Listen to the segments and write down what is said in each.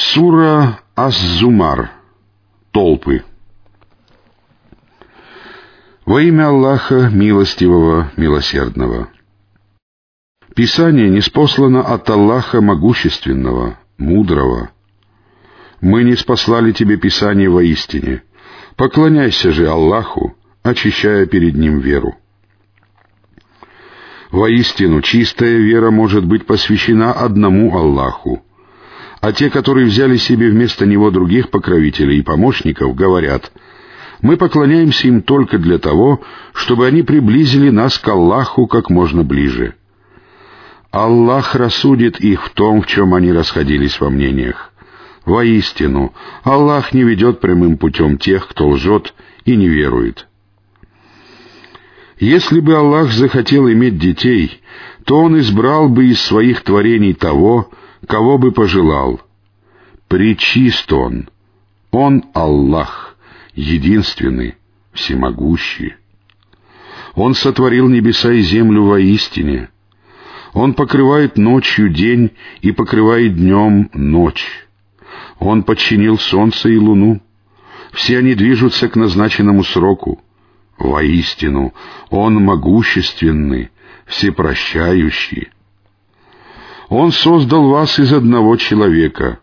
Сура Ас-Зумар. Толпы. Во имя Аллаха, милостивого, милосердного. Писание неспослано от Аллаха Могущественного, Мудрого. Мы не спаслали тебе Писание воистине. Поклоняйся же Аллаху, очищая перед Ним веру. Воистину, чистая вера может быть посвящена одному Аллаху, а те, которые взяли себе вместо него других покровителей и помощников, говорят, «Мы поклоняемся им только для того, чтобы они приблизили нас к Аллаху как можно ближе». Аллах рассудит их в том, в чем они расходились во мнениях. Воистину, Аллах не ведет прямым путем тех, кто лжет и не верует. Если бы Аллах захотел иметь детей, то Он избрал бы из своих творений того, кого бы пожелал. Причист Он. Он Аллах, единственный, всемогущий. Он сотворил небеса и землю воистине. Он покрывает ночью день и покрывает днем ночь. Он подчинил солнце и луну. Все они движутся к назначенному сроку. Воистину, Он могущественный, всепрощающий. Он создал вас из одного человека.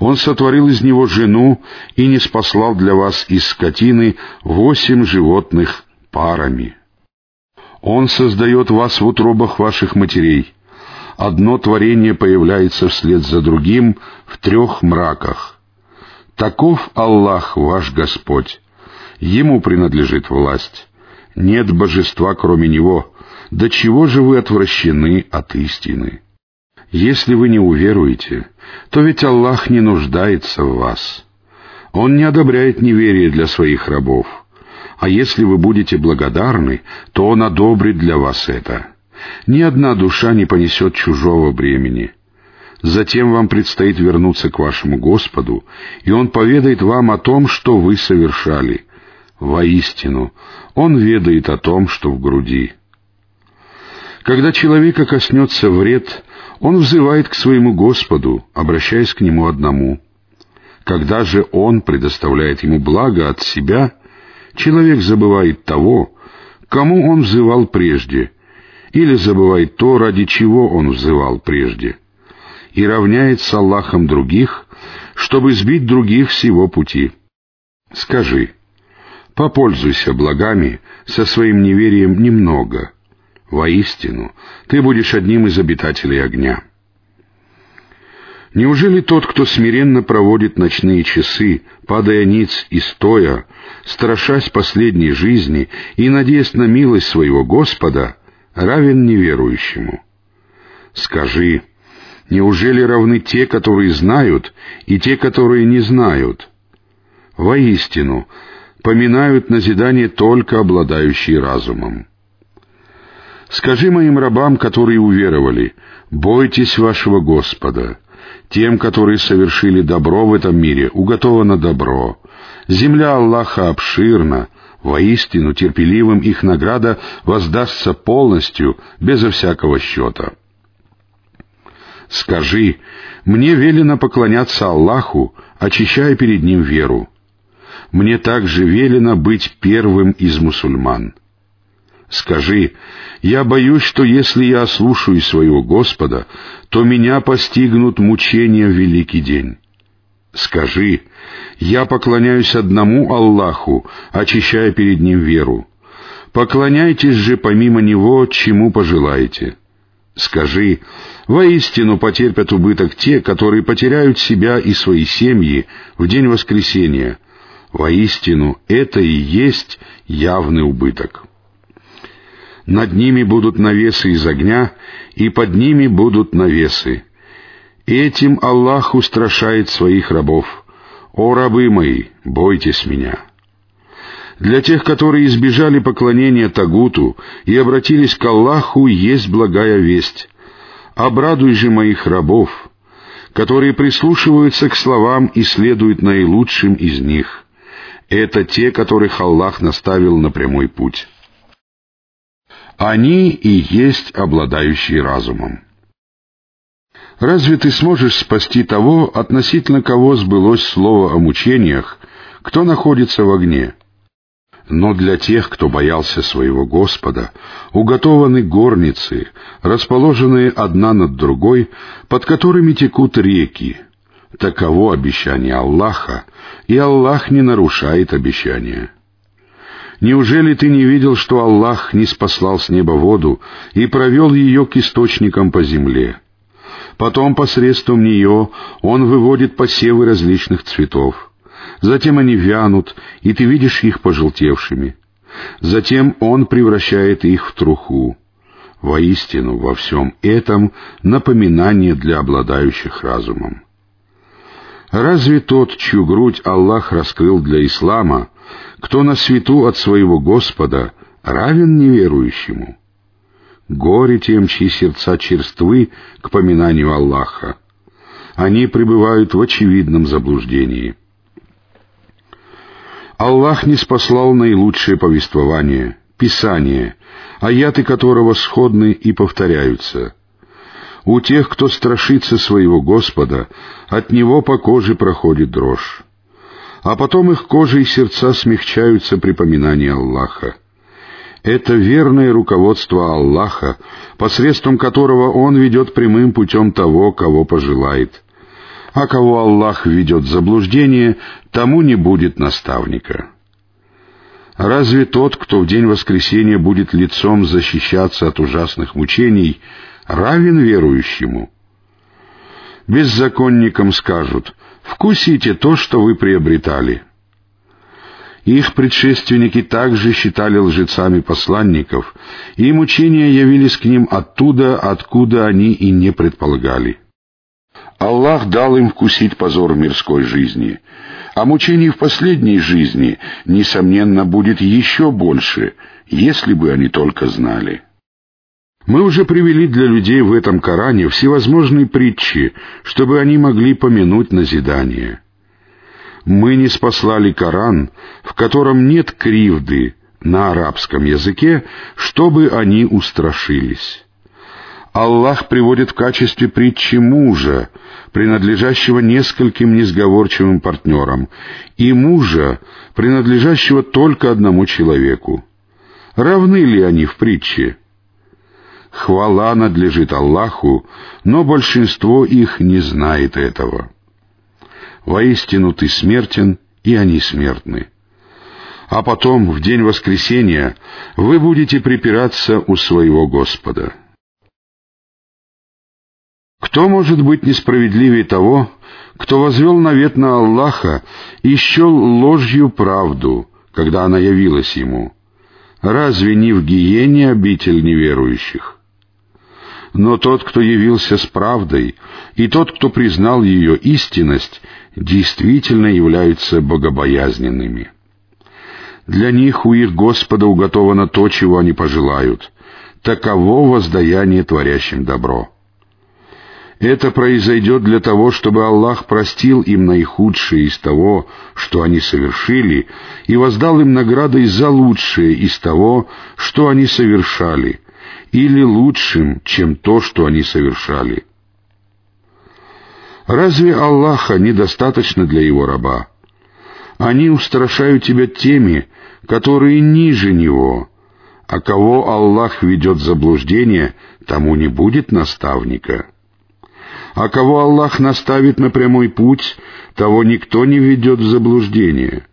Он сотворил из него жену и не спаслал для вас из скотины восемь животных парами. Он создает вас в утробах ваших матерей. Одно творение появляется вслед за другим в трех мраках. Таков Аллах ваш Господь. Ему принадлежит власть. Нет божества, кроме Него. До чего же вы отвращены от истины? Если вы не уверуете, то ведь Аллах не нуждается в вас. Он не одобряет неверие для своих рабов. А если вы будете благодарны, то Он одобрит для вас это. Ни одна душа не понесет чужого бремени. Затем вам предстоит вернуться к вашему Господу, и Он поведает вам о том, что вы совершали — Воистину, Он ведает о том, что в груди. Когда человека коснется вред, он взывает к своему Господу, обращаясь к Нему одному. Когда же Он предоставляет ему благо от себя, человек забывает того, кому он взывал прежде, или забывает то, ради чего он взывал прежде, и равняет с Аллахом других, чтобы сбить других с его пути. Скажи, Попользуйся благами со своим неверием немного. Воистину, ты будешь одним из обитателей огня. Неужели тот, кто смиренно проводит ночные часы, падая ниц и стоя, страшась последней жизни и надеясь на милость своего Господа, равен неверующему? Скажи, неужели равны те, которые знают, и те, которые не знают? Воистину, поминают назидание только обладающие разумом. Скажи моим рабам, которые уверовали, бойтесь вашего Господа. Тем, которые совершили добро в этом мире, уготовано добро. Земля Аллаха обширна, воистину терпеливым их награда воздастся полностью, безо всякого счета. Скажи, мне велено поклоняться Аллаху, очищая перед Ним веру мне также велено быть первым из мусульман. Скажи, я боюсь, что если я ослушаюсь своего Господа, то меня постигнут мучения в великий день. Скажи, я поклоняюсь одному Аллаху, очищая перед Ним веру. Поклоняйтесь же помимо Него, чему пожелаете. Скажи, воистину потерпят убыток те, которые потеряют себя и свои семьи в день воскресения — Воистину, это и есть явный убыток. Над ними будут навесы из огня, и под ними будут навесы. Этим Аллах устрашает своих рабов. «О, рабы мои, бойтесь меня!» Для тех, которые избежали поклонения Тагуту и обратились к Аллаху, есть благая весть. Обрадуй же моих рабов, которые прислушиваются к словам и следуют наилучшим из них — это те, которых Аллах наставил на прямой путь. Они и есть обладающие разумом. Разве ты сможешь спасти того, относительно кого сбылось слово о мучениях, кто находится в огне? Но для тех, кто боялся своего Господа, уготованы горницы, расположенные одна над другой, под которыми текут реки. Таково обещание Аллаха, и Аллах не нарушает обещания. Неужели ты не видел, что Аллах не спаслал с неба воду и провел ее к источникам по земле? Потом посредством нее Он выводит посевы различных цветов. Затем они вянут, и ты видишь их пожелтевшими. Затем Он превращает их в труху. Воистину, во всем этом напоминание для обладающих разумом. Разве тот, чью грудь Аллах раскрыл для ислама, кто на свету от своего Господа, равен неверующему? Горе тем, чьи сердца черствы к поминанию Аллаха. Они пребывают в очевидном заблуждении. Аллах не спаслал наилучшее повествование, Писание, аяты которого сходны и повторяются. У тех, кто страшится своего Господа, от него по коже проходит дрожь. А потом их кожа и сердца смягчаются при поминании Аллаха. Это верное руководство Аллаха, посредством которого Он ведет прямым путем того, кого пожелает — а кого Аллах ведет в заблуждение, тому не будет наставника. Разве тот, кто в день воскресения будет лицом защищаться от ужасных мучений, равен верующему? Беззаконникам скажут, «Вкусите то, что вы приобретали». Их предшественники также считали лжецами посланников, и мучения явились к ним оттуда, откуда они и не предполагали. Аллах дал им вкусить позор мирской жизни, а мучений в последней жизни, несомненно, будет еще больше, если бы они только знали. Мы уже привели для людей в этом Коране всевозможные притчи, чтобы они могли помянуть назидание. Мы не спаслали Коран, в котором нет кривды на арабском языке, чтобы они устрашились. Аллах приводит в качестве притчи мужа, принадлежащего нескольким несговорчивым партнерам, и мужа, принадлежащего только одному человеку. Равны ли они в притче? Хвала надлежит Аллаху, но большинство их не знает этого. Воистину ты смертен, и они смертны. А потом, в день воскресения, вы будете припираться у своего Господа. Кто может быть несправедливее того, кто возвел навет на Аллаха и счел ложью правду, когда она явилась ему? Разве не в гиене обитель неверующих? Но тот, кто явился с правдой, и тот, кто признал ее истинность, действительно являются богобоязненными. Для них у их Господа уготовано то, чего они пожелают. Таково воздаяние творящим добро. Это произойдет для того, чтобы Аллах простил им наихудшее из того, что они совершили, и воздал им наградой за лучшее из того, что они совершали, или лучшим, чем то, что они совершали. Разве Аллаха недостаточно для его раба? Они устрашают тебя теми, которые ниже него, а кого Аллах ведет в заблуждение, тому не будет наставника». А кого Аллах наставит на прямой путь, того никто не ведет в заблуждение.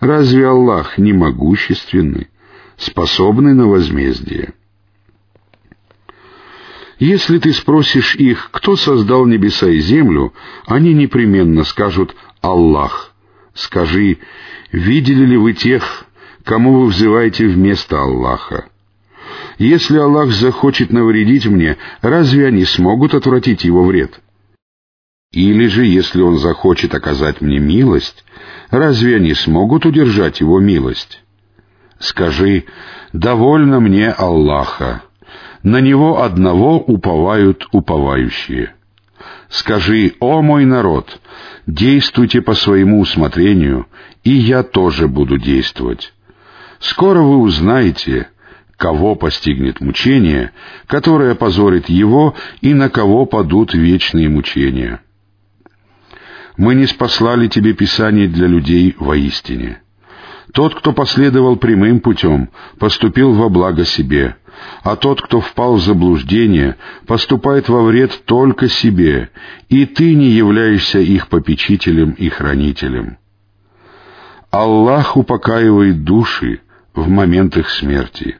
Разве Аллах не могущественный, способный на возмездие? Если ты спросишь их, кто создал небеса и землю, они непременно скажут «Аллах». Скажи, видели ли вы тех, кому вы взываете вместо Аллаха? Если Аллах захочет навредить мне, разве они смогут отвратить его вред? Или же, если он захочет оказать мне милость, разве они смогут удержать его милость? Скажи, довольно мне Аллаха. На него одного уповают уповающие. Скажи, о мой народ, действуйте по своему усмотрению, и я тоже буду действовать. Скоро вы узнаете, кого постигнет мучение, которое позорит его, и на кого падут вечные мучения. Мы не спаслали тебе Писание для людей воистине. Тот, кто последовал прямым путем, поступил во благо себе, а тот, кто впал в заблуждение, поступает во вред только себе, и ты не являешься их попечителем и хранителем. Аллах упокаивает души в момент их смерти,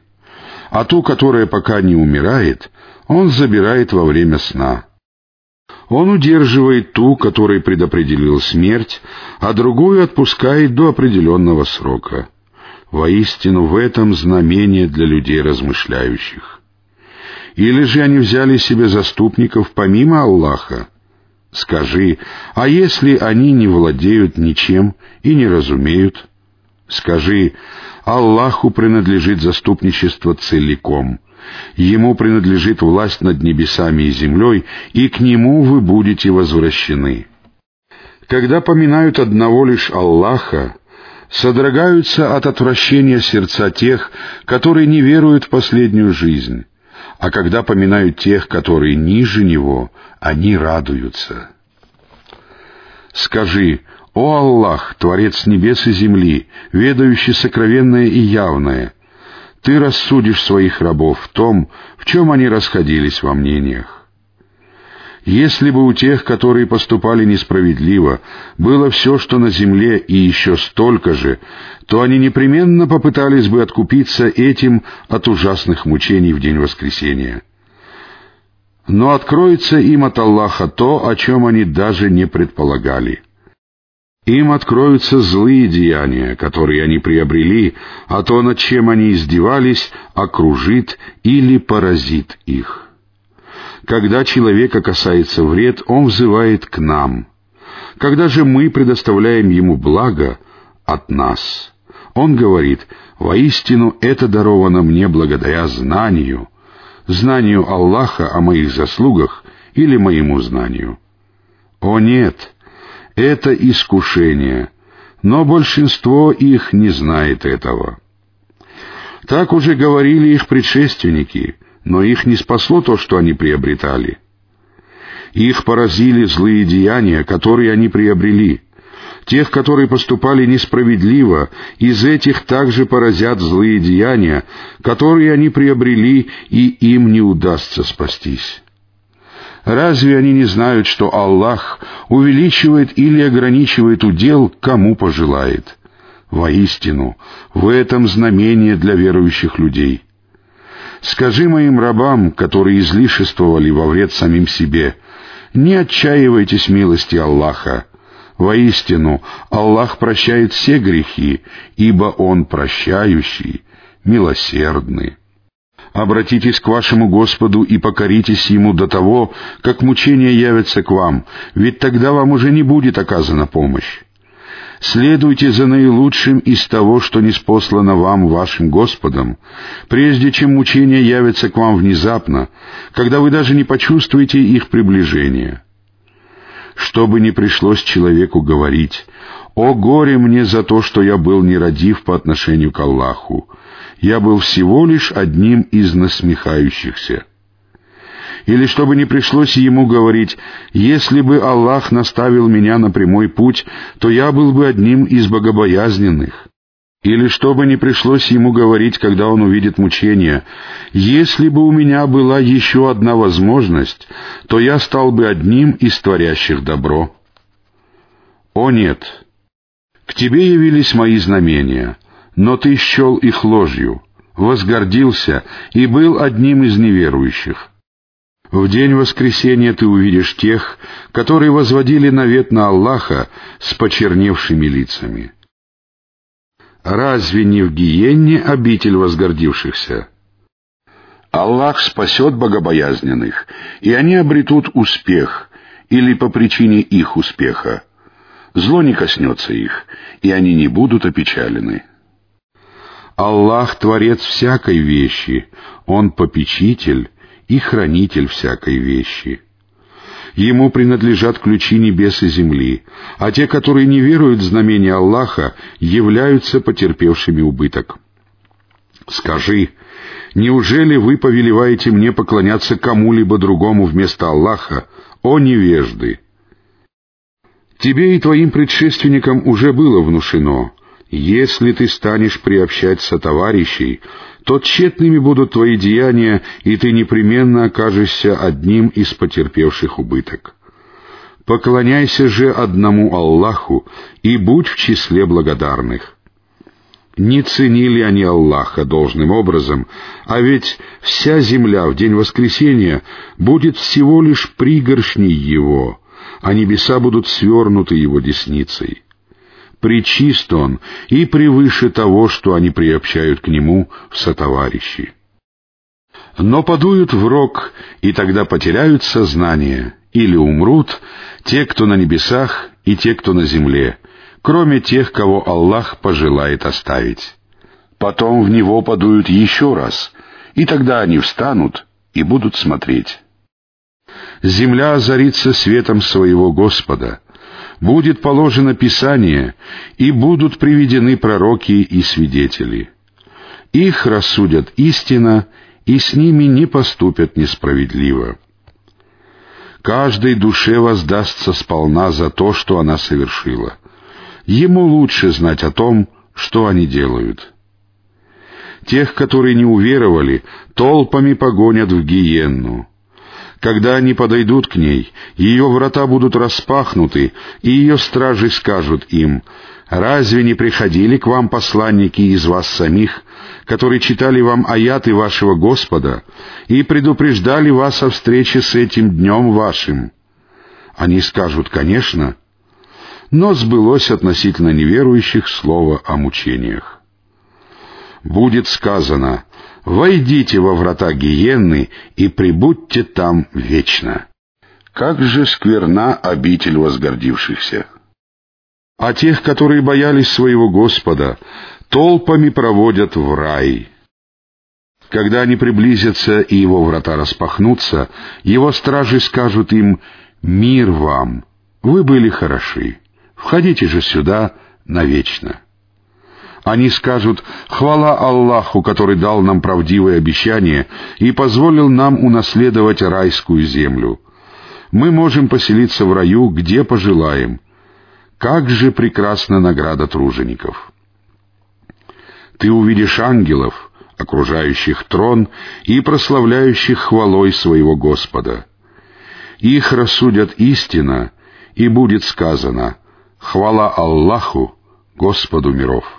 а ту, которая пока не умирает, Он забирает во время сна. Он удерживает ту, которой предопределил смерть, а другую отпускает до определенного срока. Воистину в этом знамение для людей размышляющих. Или же они взяли себе заступников помимо Аллаха? Скажи, а если они не владеют ничем и не разумеют? Скажи, Аллаху принадлежит заступничество целиком — Ему принадлежит власть над небесами и землей, и к Нему вы будете возвращены. Когда поминают одного лишь Аллаха, содрогаются от отвращения сердца тех, которые не веруют в последнюю жизнь, а когда поминают тех, которые ниже Него, они радуются. Скажи, «О Аллах, Творец небес и земли, ведающий сокровенное и явное, ты рассудишь своих рабов в том, в чем они расходились во мнениях. Если бы у тех, которые поступали несправедливо, было все, что на земле, и еще столько же, то они непременно попытались бы откупиться этим от ужасных мучений в день воскресения. Но откроется им от Аллаха то, о чем они даже не предполагали. Им откроются злые деяния, которые они приобрели, а то, над чем они издевались, окружит или поразит их. Когда человека касается вред, он взывает к нам. Когда же мы предоставляем ему благо от нас, он говорит, «Воистину это даровано мне благодаря знанию, знанию Аллаха о моих заслугах или моему знанию». О нет! Это искушение, но большинство их не знает этого. Так уже говорили их предшественники, но их не спасло то, что они приобретали. Их поразили злые деяния, которые они приобрели. Тех, которые поступали несправедливо, из этих также поразят злые деяния, которые они приобрели, и им не удастся спастись. Разве они не знают, что Аллах увеличивает или ограничивает удел, кому пожелает? Воистину, в этом знамение для верующих людей. Скажи моим рабам, которые излишествовали во вред самим себе, не отчаивайтесь милости Аллаха. Воистину, Аллах прощает все грехи, ибо Он прощающий, милосердный. Обратитесь к вашему Господу и покоритесь Ему до того, как мучения явятся к вам, ведь тогда вам уже не будет оказана помощь. Следуйте за наилучшим из того, что не спослано вам вашим Господом, прежде чем мучения явятся к вам внезапно, когда вы даже не почувствуете их приближения. Чтобы не пришлось человеку говорить, «О горе мне за то, что я был нерадив по отношению к Аллаху! Я был всего лишь одним из насмехающихся!» Или чтобы не пришлось ему говорить, «Если бы Аллах наставил меня на прямой путь, то я был бы одним из богобоязненных!» Или чтобы не пришлось ему говорить, когда он увидит мучения, «Если бы у меня была еще одна возможность, то я стал бы одним из творящих добро». О нет! К тебе явились мои знамения, но ты счел их ложью, возгордился и был одним из неверующих. В день воскресения ты увидишь тех, которые возводили навет на Аллаха с почерневшими лицами. Разве не в гиенне обитель возгордившихся? Аллах спасет богобоязненных, и они обретут успех, или по причине их успеха. Зло не коснется их, и они не будут опечалены. Аллах — творец всякой вещи, Он попечитель и хранитель всякой вещи. Ему принадлежат ключи небес и земли, а те, которые не веруют в знамения Аллаха, являются потерпевшими убыток. Скажи, Неужели вы повелеваете мне поклоняться кому-либо другому вместо Аллаха, о невежды? Тебе и твоим предшественникам уже было внушено, если ты станешь приобщать сотоварищей, то тщетными будут твои деяния, и ты непременно окажешься одним из потерпевших убыток. Поклоняйся же одному Аллаху и будь в числе благодарных. Не ценили они Аллаха должным образом, а ведь вся земля в день воскресения будет всего лишь пригоршней Его, а небеса будут свернуты Его десницей. Причист Он и превыше того, что они приобщают к Нему сотоварищи. Но подуют в рог, и тогда потеряют сознание, или умрут те, кто на небесах, и те, кто на земле, кроме тех, кого Аллах пожелает оставить. Потом в него подуют еще раз, и тогда они встанут и будут смотреть. Земля озарится светом своего Господа, будет положено Писание, и будут приведены пророки и свидетели. Их рассудят истина, и с ними не поступят несправедливо. Каждой душе воздастся сполна за то, что она совершила — Ему лучше знать о том, что они делают. Тех, которые не уверовали, толпами погонят в гиенну. Когда они подойдут к ней, ее врата будут распахнуты, и ее стражи скажут им, «Разве не приходили к вам посланники из вас самих, которые читали вам аяты вашего Господа и предупреждали вас о встрече с этим днем вашим?» Они скажут, «Конечно» но сбылось относительно неверующих слово о мучениях. Будет сказано, «Войдите во врата гиенны и прибудьте там вечно». Как же скверна обитель возгордившихся! А тех, которые боялись своего Господа, толпами проводят в рай. Когда они приблизятся и его врата распахнутся, его стражи скажут им «Мир вам! Вы были хороши!» Входите же сюда навечно. Они скажут «Хвала Аллаху, который дал нам правдивое обещание и позволил нам унаследовать райскую землю. Мы можем поселиться в раю, где пожелаем. Как же прекрасна награда тружеников!» Ты увидишь ангелов, окружающих трон и прославляющих хвалой своего Господа. Их рассудят истина, и будет сказано — Хвала Аллаху, Господу миров.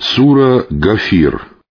Сура Гафир